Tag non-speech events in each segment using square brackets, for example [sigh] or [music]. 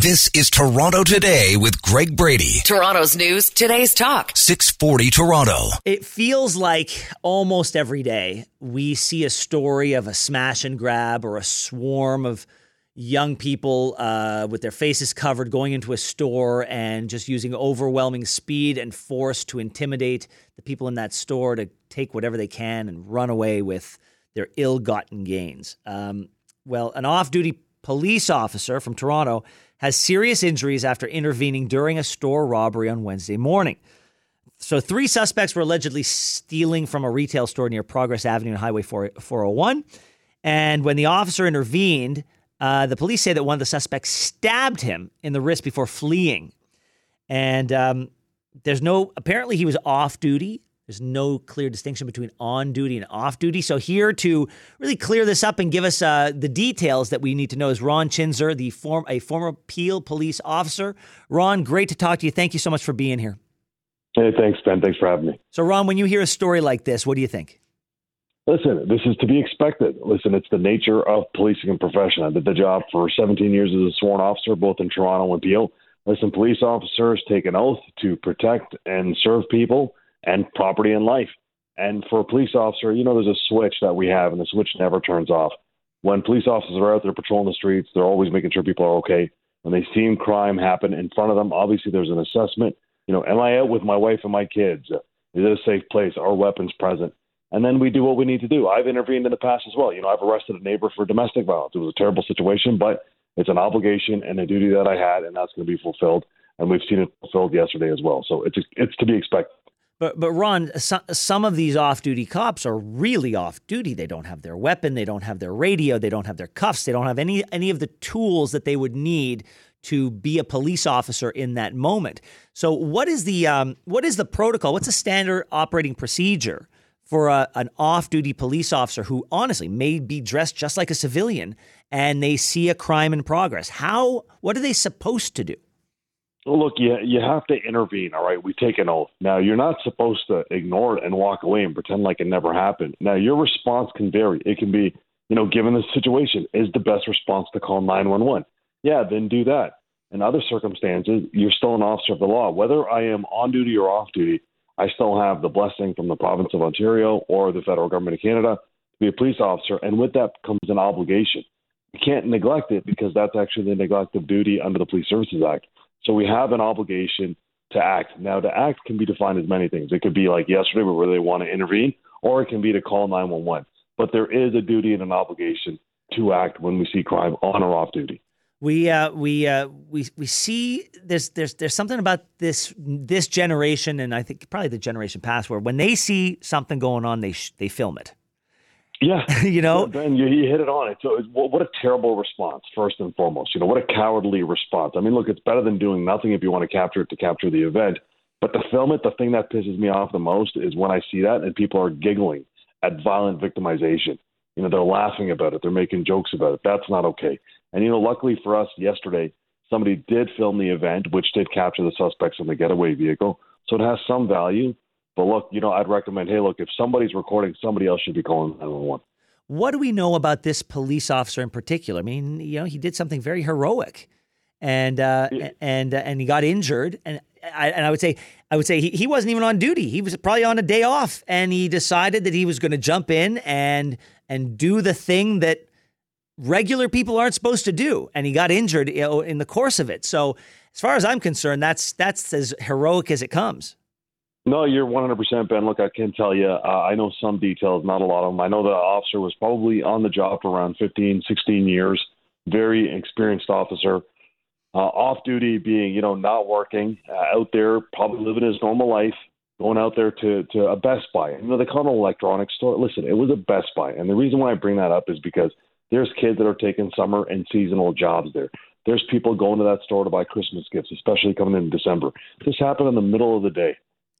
This is Toronto Today with Greg Brady. Toronto's news, today's talk. 640 Toronto. It feels like almost every day we see a story of a smash and grab or a swarm of young people uh, with their faces covered going into a store and just using overwhelming speed and force to intimidate the people in that store to take whatever they can and run away with their ill gotten gains. Um, well, an off duty police officer from Toronto has serious injuries after intervening during a store robbery on Wednesday morning. So, three suspects were allegedly stealing from a retail store near Progress Avenue and Highway 4, 401. And when the officer intervened, uh, the police say that one of the suspects stabbed him in the wrist before fleeing. And um, there's no, apparently, he was off duty. There's no clear distinction between on duty and off duty. So, here to really clear this up and give us uh, the details that we need to know is Ron Chinzer, the form, a former Peel police officer. Ron, great to talk to you. Thank you so much for being here. Hey, thanks, Ben. Thanks for having me. So, Ron, when you hear a story like this, what do you think? Listen, this is to be expected. Listen, it's the nature of policing and profession. I did the job for 17 years as a sworn officer, both in Toronto and Peel. Listen, police officers take an oath to protect and serve people and property and life. And for a police officer, you know, there's a switch that we have, and the switch never turns off. When police officers are out there patrolling the streets, they're always making sure people are okay. When they see crime happen in front of them, obviously there's an assessment. You know, am I out with my wife and my kids? Is it a safe place? Are weapons present? And then we do what we need to do. I've intervened in the past as well. You know, I've arrested a neighbor for domestic violence. It was a terrible situation, but it's an obligation and a duty that I had, and that's going to be fulfilled. And we've seen it fulfilled yesterday as well. So it's it's to be expected. But but Ron, some of these off-duty cops are really off-duty. They don't have their weapon, they don't have their radio, they don't have their cuffs, they don't have any any of the tools that they would need to be a police officer in that moment. So what is the um, what is the protocol? What's the standard operating procedure for a, an off-duty police officer who honestly may be dressed just like a civilian and they see a crime in progress? How what are they supposed to do? Look, you you have to intervene. All right, we take an oath. Now, you're not supposed to ignore it and walk away and pretend like it never happened. Now, your response can vary. It can be, you know, given the situation, is the best response to call 911? Yeah, then do that. In other circumstances, you're still an officer of the law. Whether I am on duty or off duty, I still have the blessing from the province of Ontario or the federal government of Canada to be a police officer, and with that comes an obligation. You can't neglect it because that's actually the neglect of duty under the Police Services Act. So we have an obligation to act. Now, to act can be defined as many things. It could be like yesterday, where they want to intervene, or it can be to call 911. But there is a duty and an obligation to act when we see crime on or off duty. We uh, we uh, we we see there's there's there's something about this this generation, and I think probably the generation past, where when they see something going on, they sh- they film it. Yeah, [laughs] you know, Ben, you, you hit it on it. So, it's, what a terrible response, first and foremost. You know, what a cowardly response. I mean, look, it's better than doing nothing if you want to capture it to capture the event. But to film it, the thing that pisses me off the most is when I see that and people are giggling at violent victimization. You know, they're laughing about it, they're making jokes about it. That's not okay. And you know, luckily for us, yesterday somebody did film the event, which did capture the suspects in the getaway vehicle. So it has some value. But look, you know, I'd recommend, hey, look, if somebody's recording, somebody else should be calling 911. What do we know about this police officer in particular? I mean, you know, he did something very heroic, and uh, yeah. and uh, and he got injured. And I, and I would say, I would say he, he wasn't even on duty. He was probably on a day off, and he decided that he was going to jump in and and do the thing that regular people aren't supposed to do. And he got injured you know, in the course of it. So, as far as I'm concerned, that's that's as heroic as it comes. No, you're 100% Ben. Look, I can tell you, uh, I know some details, not a lot of them. I know the officer was probably on the job for around 15, 16 years, very experienced officer. Uh, off duty, being you know not working, uh, out there, probably living his normal life, going out there to to a Best Buy. You know they call it an electronics store. Listen, it was a Best Buy, and the reason why I bring that up is because there's kids that are taking summer and seasonal jobs there. There's people going to that store to buy Christmas gifts, especially coming in December. This happened in the middle of the day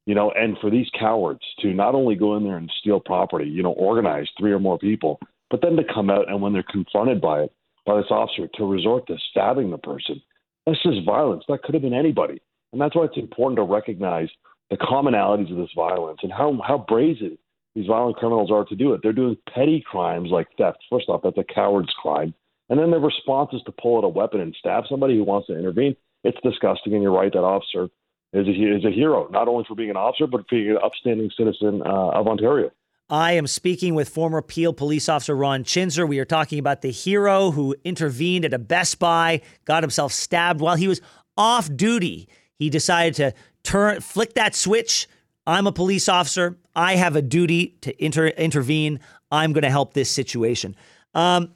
you know, and for these cowards to not only go in there and steal property, you know, organize three or more people, but then to come out and when they're confronted by it, by this officer, to resort to stabbing the person, that's just violence. That could have been anybody. And that's why it's important to recognize the commonalities of this violence and how, how brazen these violent criminals are to do it. They're doing petty crimes like theft. First off, that's a coward's crime. And then their response is to pull out a weapon and stab somebody who wants to intervene. It's disgusting, and you're right. That officer is a, is a hero, not only for being an officer, but being an upstanding citizen uh, of Ontario. I am speaking with former Peel police officer Ron Chinzer. We are talking about the hero who intervened at a Best Buy, got himself stabbed while he was off duty. He decided to turn, flick that switch. I'm a police officer. I have a duty to inter- intervene. I'm going to help this situation. Um,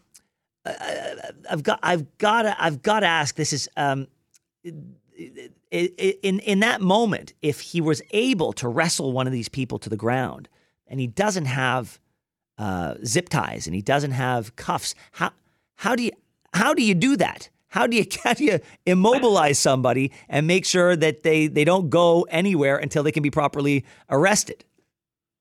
I've got, I've got to, I've got to ask. This is um, in in that moment. If he was able to wrestle one of these people to the ground and he doesn't have uh, zip ties and he doesn't have cuffs, how how do you how do you do that? How do you [laughs] how do you immobilize somebody and make sure that they they don't go anywhere until they can be properly arrested?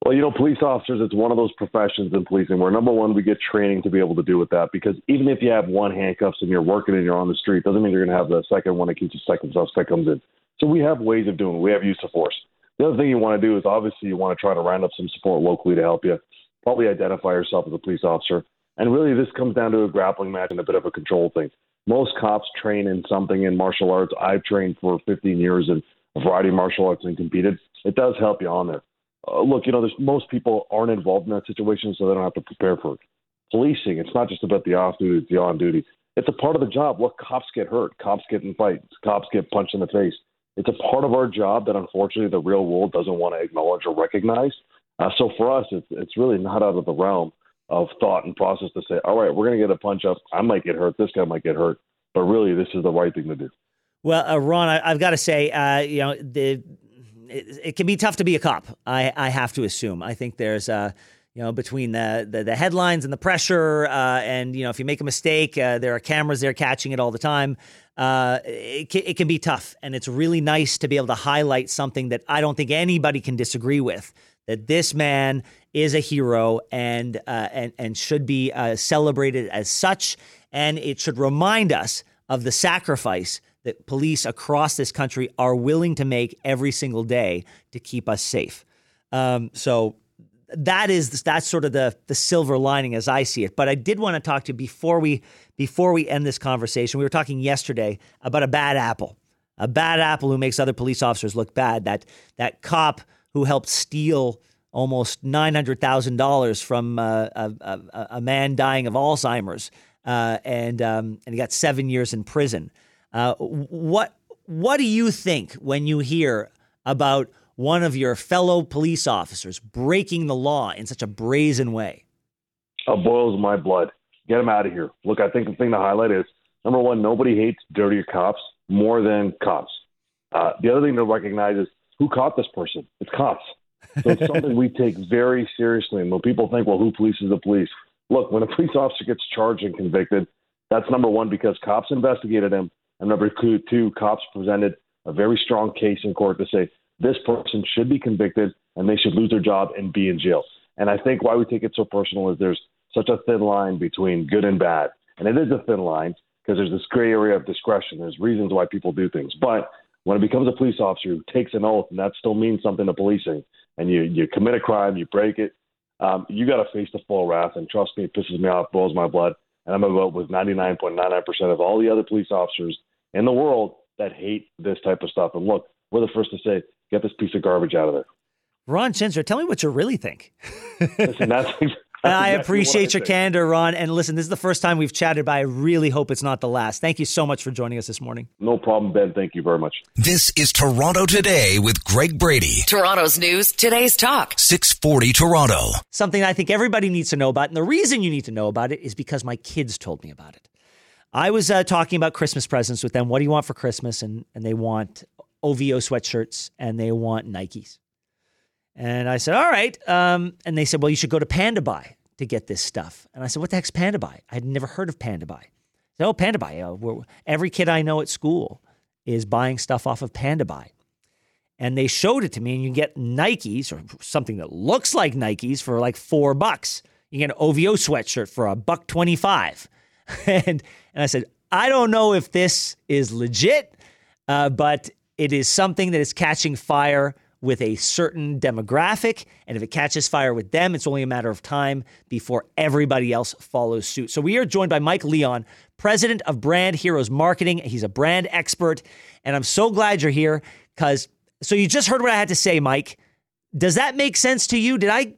Well, you know, police officers, it's one of those professions in policing where number one, we get training to be able to do with that because even if you have one handcuffs and you're working and you're on the street, doesn't mean you're going to have the second one in case the second suspect comes in. So we have ways of doing it. We have use of force. The other thing you want to do is obviously you want to try to round up some support locally to help you. Probably identify yourself as a police officer. And really, this comes down to a grappling match and a bit of a control thing. Most cops train in something in martial arts. I've trained for 15 years in a variety of martial arts and competed. It does help you on there. Uh, look, you know, there's, most people aren't involved in that situation, so they don't have to prepare for it. Policing, it's not just about the off duty, the on duty. It's a part of the job. Look, cops get hurt, cops get in fights, cops get punched in the face it's a part of our job that unfortunately the real world doesn't want to acknowledge or recognize. Uh, so for us, it's, it's really not out of the realm of thought and process to say, all right, we're going to get a punch up. I might get hurt. This guy might get hurt. But really, this is the right thing to do. Well, uh, Ron, I, have got to say, uh, you know, the, it, it, can be tough to be a cop. I, I have to assume. I think there's, uh, you know, between the, the, the headlines and the pressure, uh, and you know, if you make a mistake, uh, there are cameras there catching it all the time uh, it, can, it can be tough. And it's really nice to be able to highlight something that I don't think anybody can disagree with. That this man is a hero and uh, and and should be uh, celebrated as such, and it should remind us of the sacrifice that police across this country are willing to make every single day to keep us safe. Um, so that is that's sort of the the silver lining as I see it. But I did want to talk to you before we before we end this conversation. We were talking yesterday about a bad apple, a bad apple who makes other police officers look bad. That that cop who helped steal almost nine hundred thousand dollars from uh, a, a, a, man dying of Alzheimer's, uh, and um, and he got seven years in prison. Uh, what what do you think when you hear about one of your fellow police officers breaking the law in such a brazen way? It boils my blood. Get him out of here. Look, I think the thing to highlight is number one, nobody hates dirtier cops more than cops. Uh, the other thing to recognize is who caught this person? It's cops. So it's something we take very seriously. And when people think, well, who polices the police? Look, when a police officer gets charged and convicted, that's number one because cops investigated him. And number two, cops presented a very strong case in court to say this person should be convicted and they should lose their job and be in jail. And I think why we take it so personal is there's such a thin line between good and bad. And it is a thin line because there's this gray area of discretion. There's reasons why people do things. But when it becomes a police officer who takes an oath, and that still means something to policing, and you, you commit a crime, you break it, um, you got to face the full wrath. And trust me, it pisses me off, boils my blood. And I'm vote with 99.99% of all the other police officers in the world that hate this type of stuff. And look, we're the first to say Get this piece of garbage out of there. Ron Chinzer, tell me what you really think. [laughs] listen, that's, [laughs] that's I appreciate your candor, Ron. And listen, this is the first time we've chatted, but I really hope it's not the last. Thank you so much for joining us this morning. No problem, Ben. Thank you very much. This is Toronto Today with Greg Brady. Toronto's news, today's talk. 640 Toronto. Something I think everybody needs to know about. And the reason you need to know about it is because my kids told me about it. I was uh, talking about Christmas presents with them. What do you want for Christmas? And, and they want OVO sweatshirts and they want Nikes. And I said, all right. Um, and they said, well, you should go to Panda Buy to get this stuff. And I said, what the heck's Panda Buy? I had never heard of Panda Buy. said, oh, Panda Buy. Uh, every kid I know at school is buying stuff off of Panda Buy. And they showed it to me, and you get Nikes or something that looks like Nikes for like four bucks. You get an OVO sweatshirt for a buck 25. [laughs] and, and I said, I don't know if this is legit, uh, but it is something that is catching fire with a certain demographic. And if it catches fire with them, it's only a matter of time before everybody else follows suit. So we are joined by Mike Leon, president of Brand Heroes Marketing. He's a brand expert. And I'm so glad you're here because, so you just heard what I had to say, Mike. Does that make sense to you? Did I,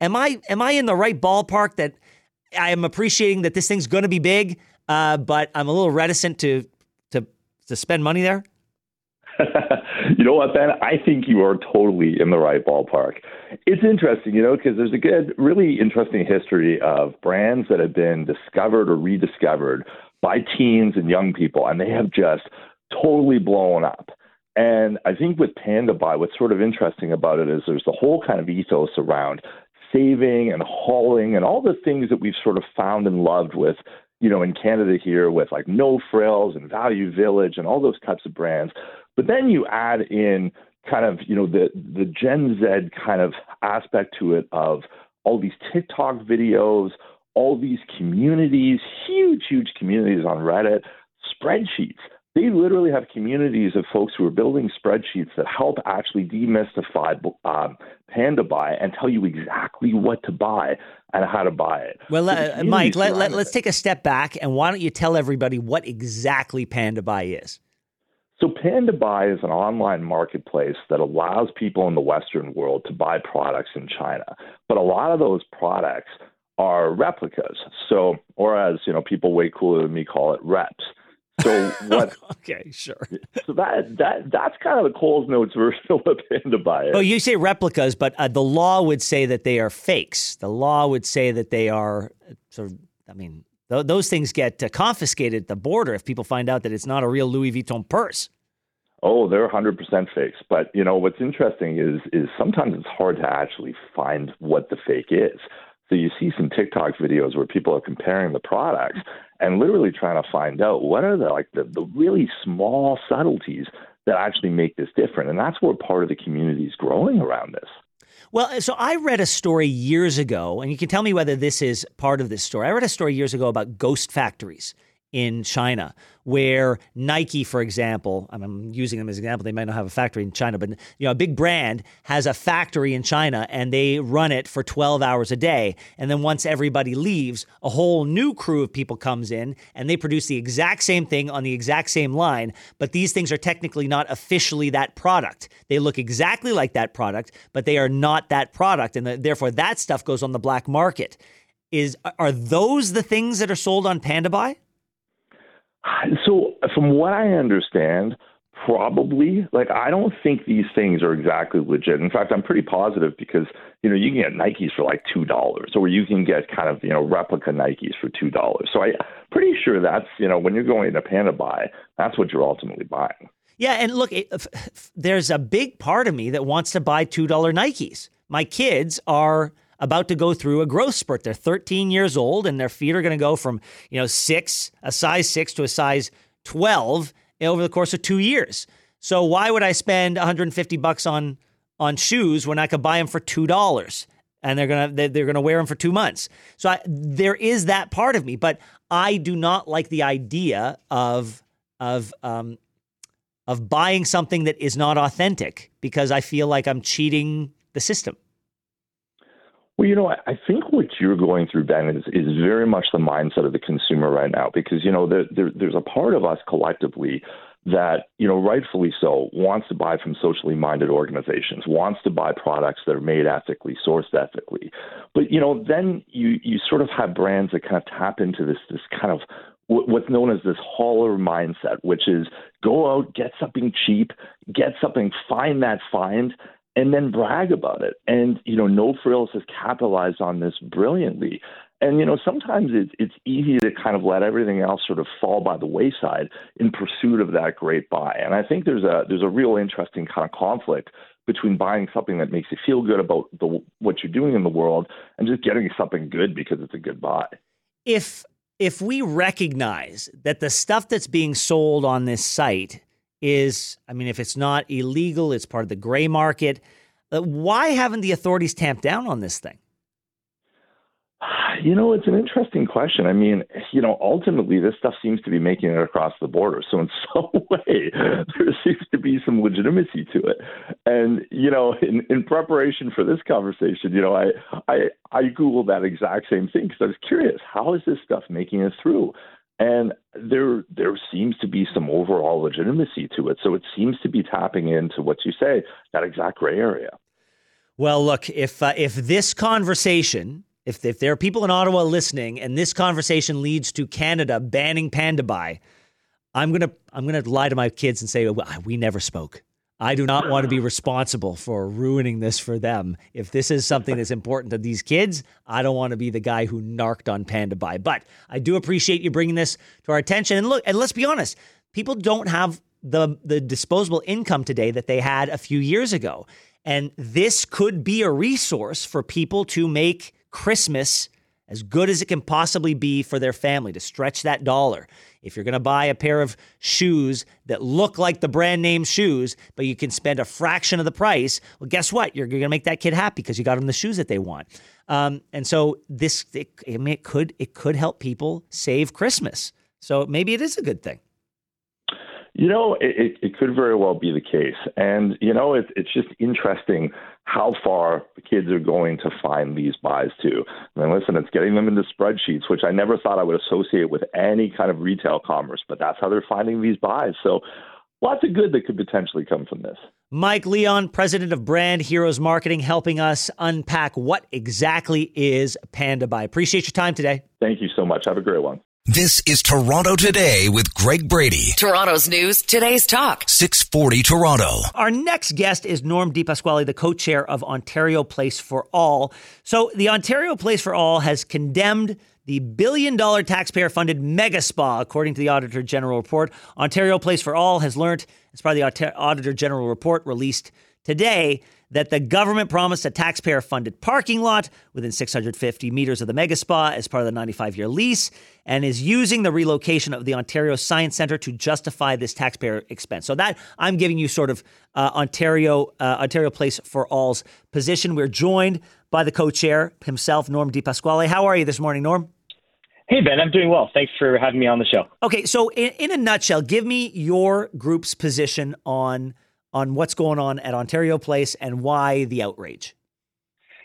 am I, am I in the right ballpark that I am appreciating that this thing's going to be big, uh, but I'm a little reticent to, to, to spend money there? [laughs] you know what, Ben? I think you are totally in the right ballpark. It's interesting, you know, because there's a good, really interesting history of brands that have been discovered or rediscovered by teens and young people, and they have just totally blown up. And I think with Panda Buy, what's sort of interesting about it is there's the whole kind of ethos around saving and hauling and all the things that we've sort of found and loved with you know, in Canada here with like No Frills and Value Village and all those types of brands. But then you add in kind of, you know, the the Gen Z kind of aspect to it of all these TikTok videos, all these communities, huge, huge communities on Reddit, spreadsheets. They literally have communities of folks who are building spreadsheets that help actually demystify um, Panda Buy and tell you exactly what to buy and how to buy it. Well, so uh, Mike, let, let, let's take a step back and why don't you tell everybody what exactly Panda Buy is? So, Panda Buy is an online marketplace that allows people in the Western world to buy products in China. But a lot of those products are replicas. So, or as you know, people way cooler than me call it, reps. So [laughs] what? okay, sure. so that that that's kind of the Coles Notes version of what Panda Buy is. Oh, you say replicas, but uh, the law would say that they are fakes. The law would say that they are uh, sort of. I mean, th- those things get uh, confiscated at the border if people find out that it's not a real Louis Vuitton purse. Oh, they're 100% fakes. But you know what's interesting is is sometimes it's hard to actually find what the fake is. So you see some TikTok videos where people are comparing the products and literally trying to find out what are the like the, the really small subtleties that actually make this different. And that's where part of the community is growing around this. Well, uh, so I read a story years ago, and you can tell me whether this is part of this story. I read a story years ago about ghost factories in China, where Nike, for example, I'm using them as an example. They might not have a factory in China, but you know, a big brand has a factory in China and they run it for 12 hours a day. And then once everybody leaves, a whole new crew of people comes in and they produce the exact same thing on the exact same line. But these things are technically not officially that product. They look exactly like that product, but they are not that product, and therefore that stuff goes on the black market. Is are those the things that are sold on Panda Buy? So, from what I understand, probably like I don't think these things are exactly legit. In fact, I'm pretty positive because you know you can get Nikes for like two dollars, or you can get kind of you know replica Nikes for two dollars. So I'm pretty sure that's you know when you're going to Panda Buy, that's what you're ultimately buying. Yeah, and look, it, there's a big part of me that wants to buy two dollar Nikes. My kids are about to go through a growth spurt. They're 13 years old and their feet are going to go from, you know, six, a size six to a size 12 over the course of two years. So why would I spend 150 bucks on on shoes when I could buy them for two dollars and they're gonna they're gonna wear them for two months? So I, there is that part of me, but I do not like the idea of of um, of buying something that is not authentic because I feel like I'm cheating the system. Well, you know, I think what you're going through, Ben, is, is very much the mindset of the consumer right now because, you know, there, there, there's a part of us collectively that, you know, rightfully so, wants to buy from socially minded organizations, wants to buy products that are made ethically, sourced ethically. But, you know, then you, you sort of have brands that kind of tap into this, this kind of what's known as this hauler mindset, which is go out, get something cheap, get something, find that find, and then brag about it. And, you know, No Frills has capitalized on this brilliantly. And, you know, sometimes it's, it's easy to kind of let everything else sort of fall by the wayside in pursuit of that great buy. And I think there's a, there's a real interesting kind of conflict between buying something that makes you feel good about the, what you're doing in the world and just getting something good because it's a good buy. If if we recognize that the stuff that's being sold on this site is, I mean, if it's not illegal, it's part of the gray market. Uh, why haven't the authorities tamped down on this thing? You know, it's an interesting question. I mean, you know, ultimately, this stuff seems to be making it across the border. So, in [laughs] some way, there seems to be some legitimacy to it. And you know, in, in preparation for this conversation, you know, I I I googled that exact same thing because I was curious, how is this stuff making it through? And there there seems to be legitimacy to it. So it seems to be tapping into what you say, that exact gray area. Well, look, if uh, if this conversation, if if there are people in Ottawa listening, and this conversation leads to Canada banning panda buy, I'm gonna I'm gonna lie to my kids and say we never spoke. I do not want to be responsible for ruining this for them. If this is something that's important to these kids, I don't want to be the guy who narked on Panda Buy. But I do appreciate you bringing this to our attention. And look, and let's be honest, people don't have the the disposable income today that they had a few years ago. And this could be a resource for people to make Christmas as good as it can possibly be for their family to stretch that dollar. If you're going to buy a pair of shoes that look like the brand name shoes, but you can spend a fraction of the price, well, guess what? You're going to make that kid happy because you got them the shoes that they want. Um, and so this, it, I mean, it could it could help people save Christmas. So maybe it is a good thing. You know, it, it could very well be the case. And, you know, it, it's just interesting how far the kids are going to find these buys too. I mean, listen, it's getting them into spreadsheets, which I never thought I would associate with any kind of retail commerce, but that's how they're finding these buys. So lots of good that could potentially come from this. Mike Leon, president of Brand Heroes Marketing, helping us unpack what exactly is Panda Buy. Appreciate your time today. Thank you so much. Have a great one. This is Toronto Today with Greg Brady. Toronto's news, today's talk. 640 Toronto. Our next guest is Norm Di Pasquale, the co chair of Ontario Place for All. So, the Ontario Place for All has condemned the billion dollar taxpayer funded mega spa, according to the Auditor General report. Ontario Place for All has learned, as part of the Auditor General report released today, that the government promised a taxpayer funded parking lot within 650 meters of the mega spa as part of the 95 year lease and is using the relocation of the Ontario Science Centre to justify this taxpayer expense. So that I'm giving you sort of uh, Ontario uh, Ontario Place for All's position. We're joined by the co-chair himself, Norm Di Pasquale. How are you this morning, Norm? Hey, Ben, I'm doing well. Thanks for having me on the show. Okay, so in, in a nutshell, give me your group's position on on what's going on at Ontario Place and why the outrage.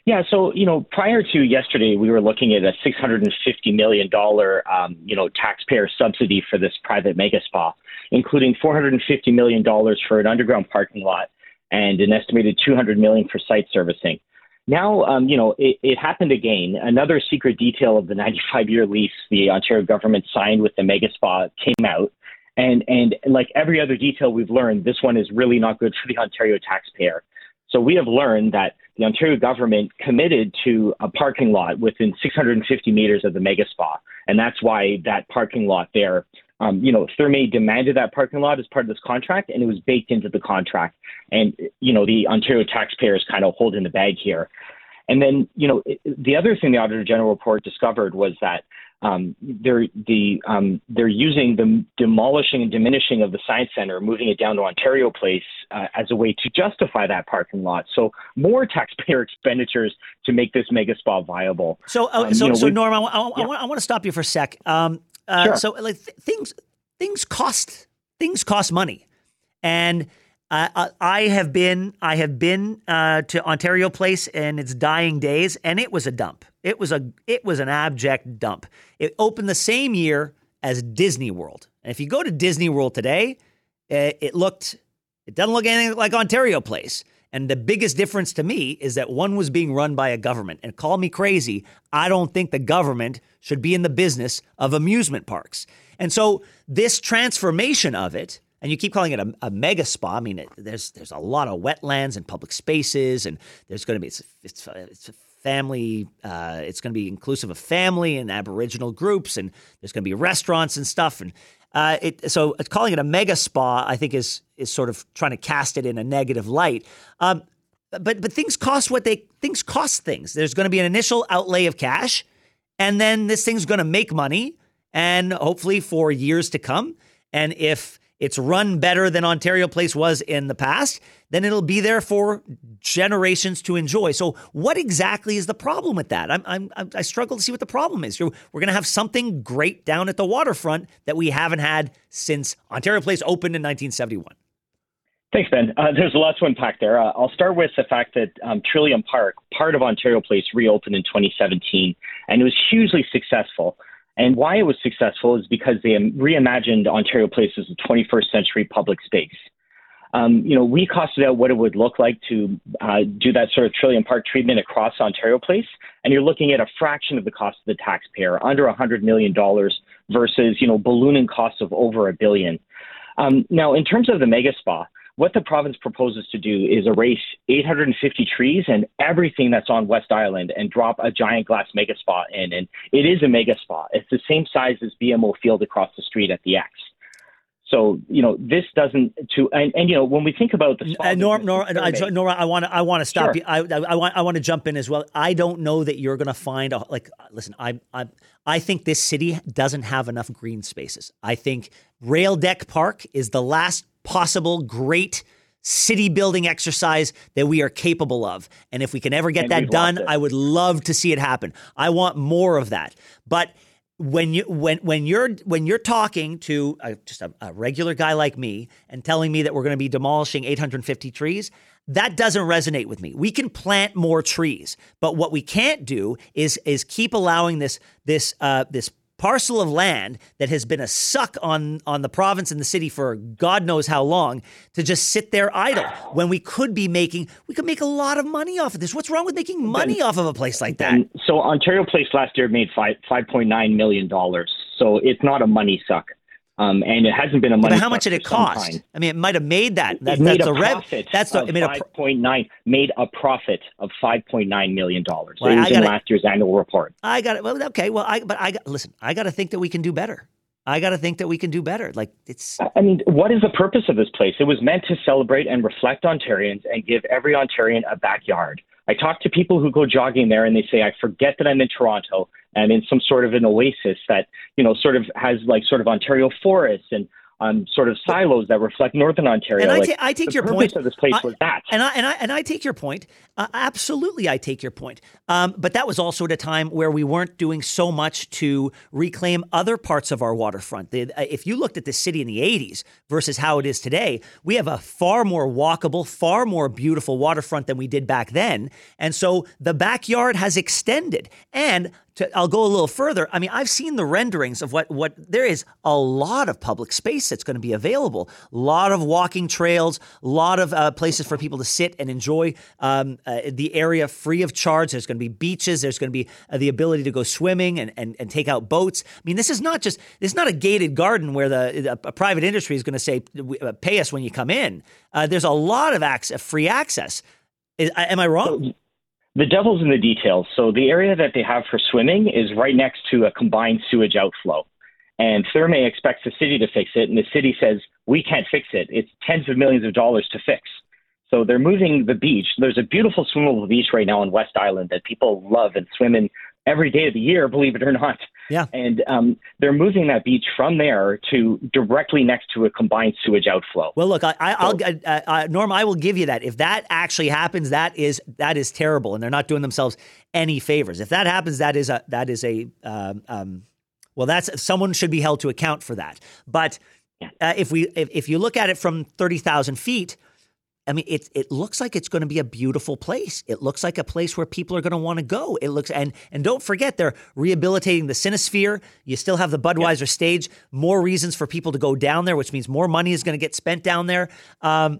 Yeah, so you know, prior to yesterday, we were looking at a six hundred and fifty million dollar, um, you know, taxpayer subsidy for this private mega spa, including four hundred and fifty million dollars for an underground parking lot and an estimated two hundred million for site servicing. Now, um, you know, it, it happened again. Another secret detail of the ninety-five year lease the Ontario government signed with the mega spa came out, and and like every other detail we've learned, this one is really not good for the Ontario taxpayer. So we have learned that the Ontario government committed to a parking lot within 650 meters of the mega spa, and that's why that parking lot there. Um, you know, Therme demanded that parking lot as part of this contract, and it was baked into the contract. And you know, the Ontario taxpayers kind of holding the bag here. And then, you know, the other thing the Auditor General report discovered was that um, they're the um, they're using the demolishing and diminishing of the science center, moving it down to Ontario Place uh, as a way to justify that parking lot. So more taxpayer [laughs] expenditures to make this mega spa viable. So, uh, um, so, you know, so Norm, I, I, yeah. I, want, I, want, to stop you for a sec. Um, uh, sure. So, like th- things things cost things cost money, and uh, I have been I have been uh, to Ontario Place in its dying days, and it was a dump. It was a it was an abject dump. It opened the same year as Disney World, and if you go to Disney World today, it, it looked it doesn't look anything like Ontario Place. And the biggest difference to me is that one was being run by a government. And call me crazy, I don't think the government should be in the business of amusement parks. And so this transformation of it and you keep calling it a, a mega spa. I mean, it, there's there's a lot of wetlands and public spaces, and there's going to be it's it's, it's family. Uh, it's going to be inclusive of family and Aboriginal groups, and there's going to be restaurants and stuff. And uh, it, so calling it a mega spa, I think, is is sort of trying to cast it in a negative light. Um, but but things cost what they things cost things. There's going to be an initial outlay of cash, and then this thing's going to make money, and hopefully for years to come. And if it's run better than Ontario Place was in the past, then it'll be there for generations to enjoy. So, what exactly is the problem with that? I'm, I'm, i struggle to see what the problem is. We're going to have something great down at the waterfront that we haven't had since Ontario Place opened in 1971. Thanks, Ben. Uh, there's a lot to unpack there. Uh, I'll start with the fact that um, Trillium Park, part of Ontario Place, reopened in 2017, and it was hugely successful. And why it was successful is because they reimagined Ontario Place as a 21st century public space. Um, you know, we costed out what it would look like to uh, do that sort of Trillium Park treatment across Ontario Place, and you're looking at a fraction of the cost of the taxpayer, under $100 million versus, you know, ballooning costs of over a billion. Um, now, in terms of the mega spa, what the province proposes to do is erase 850 trees and everything that's on West Island and drop a giant glass mega spa in. And it is a mega spa. It's the same size as BMO Field across the street at the X. So you know this doesn't to and, and you know when we think about the uh, Norm, Norm, I, Norm, I want to I want to stop sure. you. I, I, want I want to jump in as well. I don't know that you're going to find a, like listen. I I I think this city doesn't have enough green spaces. I think Rail Deck Park is the last possible great city building exercise that we are capable of. And if we can ever get and that done, I would love to see it happen. I want more of that. But when you when when you're when you're talking to a, just a, a regular guy like me and telling me that we're going to be demolishing 850 trees, that doesn't resonate with me. We can plant more trees, but what we can't do is is keep allowing this this uh, this parcel of land that has been a suck on on the province and the city for God knows how long to just sit there idle when we could be making we could make a lot of money off of this. What's wrong with making money off of a place like that? So Ontario Place last year made five five point nine million dollars. So it's not a money suck. Um, and it hasn't been a money. But how much did it cost? I mean, it might have made that. that that's a profit. That's the. Made a point nine. Made a profit of five point nine million dollars. Well, it was in last year's annual report. I got it. Well, okay. Well, I but I got listen. I got to think that we can do better. I got to think that we can do better. Like it's. I mean, what is the purpose of this place? It was meant to celebrate and reflect Ontarians and give every Ontarian a backyard. I talk to people who go jogging there and they say, I forget that I'm in Toronto and in some sort of an oasis that, you know, sort of has like sort of Ontario forests and um, sort of silos that reflect Northern Ontario. And I, like, ta- I take the your point. Of this place I, was that, and I and I and I take your point. Uh, absolutely, I take your point. Um, but that was also at a time where we weren't doing so much to reclaim other parts of our waterfront. The, uh, if you looked at the city in the '80s versus how it is today, we have a far more walkable, far more beautiful waterfront than we did back then. And so the backyard has extended. And to, I'll go a little further. I mean, I've seen the renderings of what what there is a lot of public space that's going to be available. A lot of walking trails, a lot of uh, places for people to sit and enjoy um, uh, the area free of charge. There's going to be beaches. There's going to be uh, the ability to go swimming and, and and take out boats. I mean, this is not just this is not a gated garden where the a private industry is going to say uh, pay us when you come in. Uh, there's a lot of access, free access. Is, am I wrong? The devil's in the details. So the area that they have for swimming is right next to a combined sewage outflow. And Therme expects the city to fix it, and the city says, we can't fix it. It's tens of millions of dollars to fix. So they're moving the beach. There's a beautiful swimmable beach right now on West Island that people love and swim in every day of the year, believe it or not. Yeah. And um, they're moving that beach from there to directly next to a combined sewage outflow. Well, look, I, I, will uh, uh, Norm, I will give you that. If that actually happens, that is that is terrible, and they're not doing themselves any favors. If that happens, that is a that is a um, um, well, that's someone should be held to account for that. But uh, if we if, if you look at it from thirty thousand feet I mean, it it looks like it's going to be a beautiful place. It looks like a place where people are going to want to go. It looks and and don't forget they're rehabilitating the Cinesphere. You still have the Budweiser yep. stage. More reasons for people to go down there, which means more money is going to get spent down there. Um,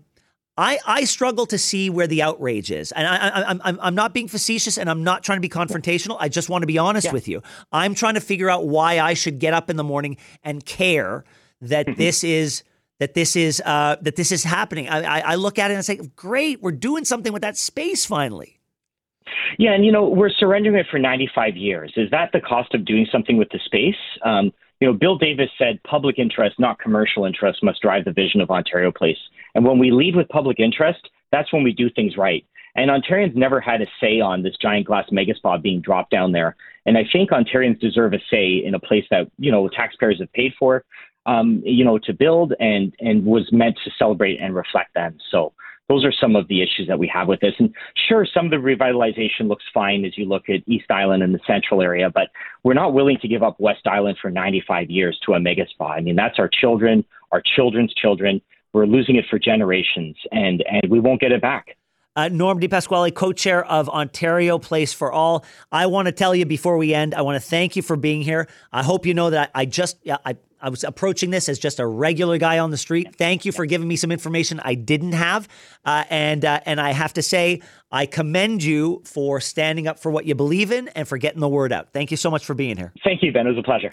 I, I struggle to see where the outrage is, and I, I, I'm I'm I'm not being facetious, and I'm not trying to be confrontational. I just want to be honest yeah. with you. I'm trying to figure out why I should get up in the morning and care that [laughs] this is that this is uh, that this is happening. I, I, look at it and I say, great, we're doing something with that space finally. Yeah, and you know we're surrendering it for 95 years. Is that the cost of doing something with the space? Um, you know, Bill Davis said public interest, not commercial interest, must drive the vision of Ontario Place. And when we lead with public interest, that's when we do things right. And Ontarians never had a say on this giant glass megaspa being dropped down there. And I think Ontarians deserve a say in a place that, you know, taxpayers have paid for. Um, you know, to build and and was meant to celebrate and reflect them. So those are some of the issues that we have with this. And sure, some of the revitalization looks fine as you look at East Island and the central area, but we're not willing to give up West Island for 95 years to a mega spa. I mean, that's our children, our children's children. We're losing it for generations, and and we won't get it back. Uh, Norm Di Pasquale, co-chair of Ontario Place for All. I want to tell you before we end, I want to thank you for being here. I hope you know that I just I, I was approaching this as just a regular guy on the street. Thank you for giving me some information I didn't have, uh, and uh, and I have to say I commend you for standing up for what you believe in and for getting the word out. Thank you so much for being here. Thank you, Ben. It was a pleasure.